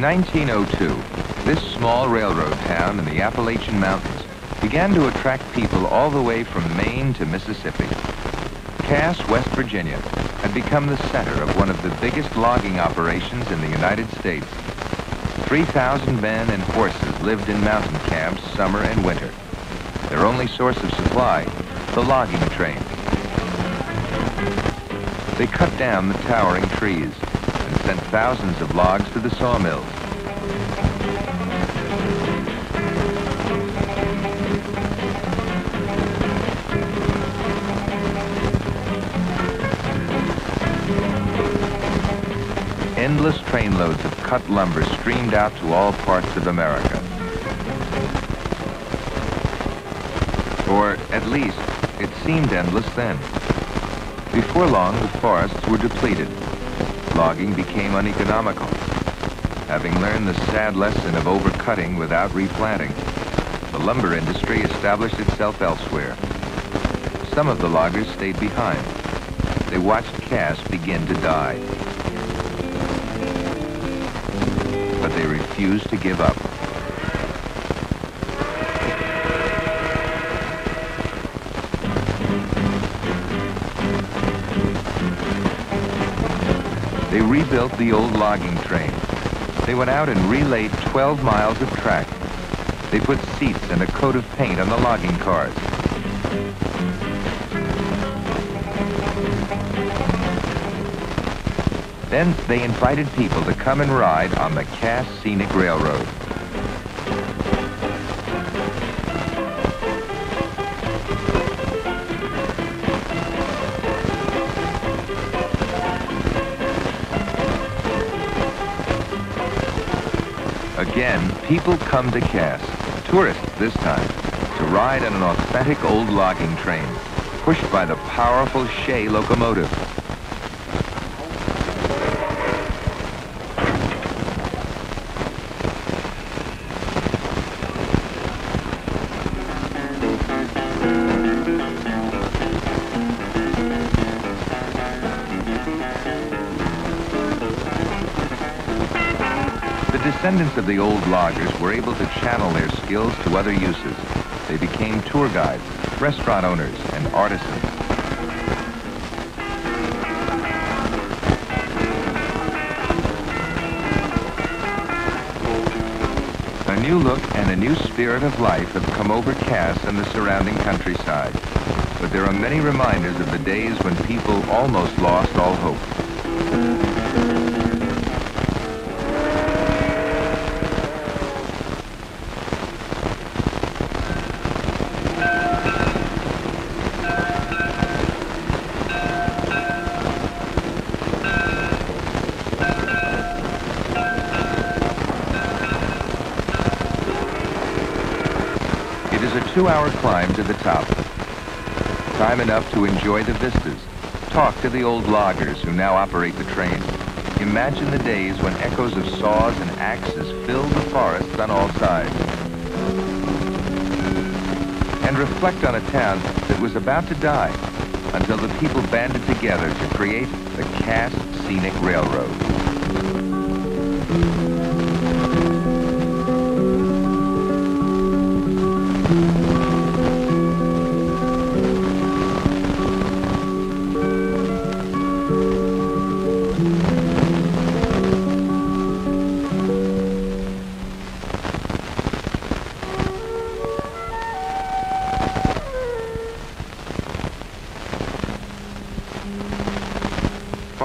In 1902, this small railroad town in the Appalachian Mountains began to attract people all the way from Maine to Mississippi. Cass, West Virginia, had become the center of one of the biggest logging operations in the United States. 3,000 men and horses lived in mountain camps summer and winter. Their only source of supply, the logging train. They cut down the towering trees sent thousands of logs to the sawmills. Endless trainloads of cut lumber streamed out to all parts of America. Or at least, it seemed endless then. Before long, the forests were depleted. Logging became uneconomical. Having learned the sad lesson of overcutting without replanting, the lumber industry established itself elsewhere. Some of the loggers stayed behind. They watched Cass begin to die. But they refused to give up. They rebuilt the old logging train. They went out and relaid 12 miles of track. They put seats and a coat of paint on the logging cars. Then they invited people to come and ride on the Cass Scenic Railroad. Again, people come to Cass, tourists this time, to ride on an authentic old logging train, pushed by the powerful Shay locomotive. Descendants of the old loggers were able to channel their skills to other uses. They became tour guides, restaurant owners, and artisans. A new look and a new spirit of life have come over Cass and the surrounding countryside. But there are many reminders of the days when people almost lost all hope. Is a two-hour climb to the top. Time enough to enjoy the vistas, talk to the old loggers who now operate the train. Imagine the days when echoes of saws and axes filled the forests on all sides. And reflect on a town that was about to die until the people banded together to create the Cass Scenic Railroad.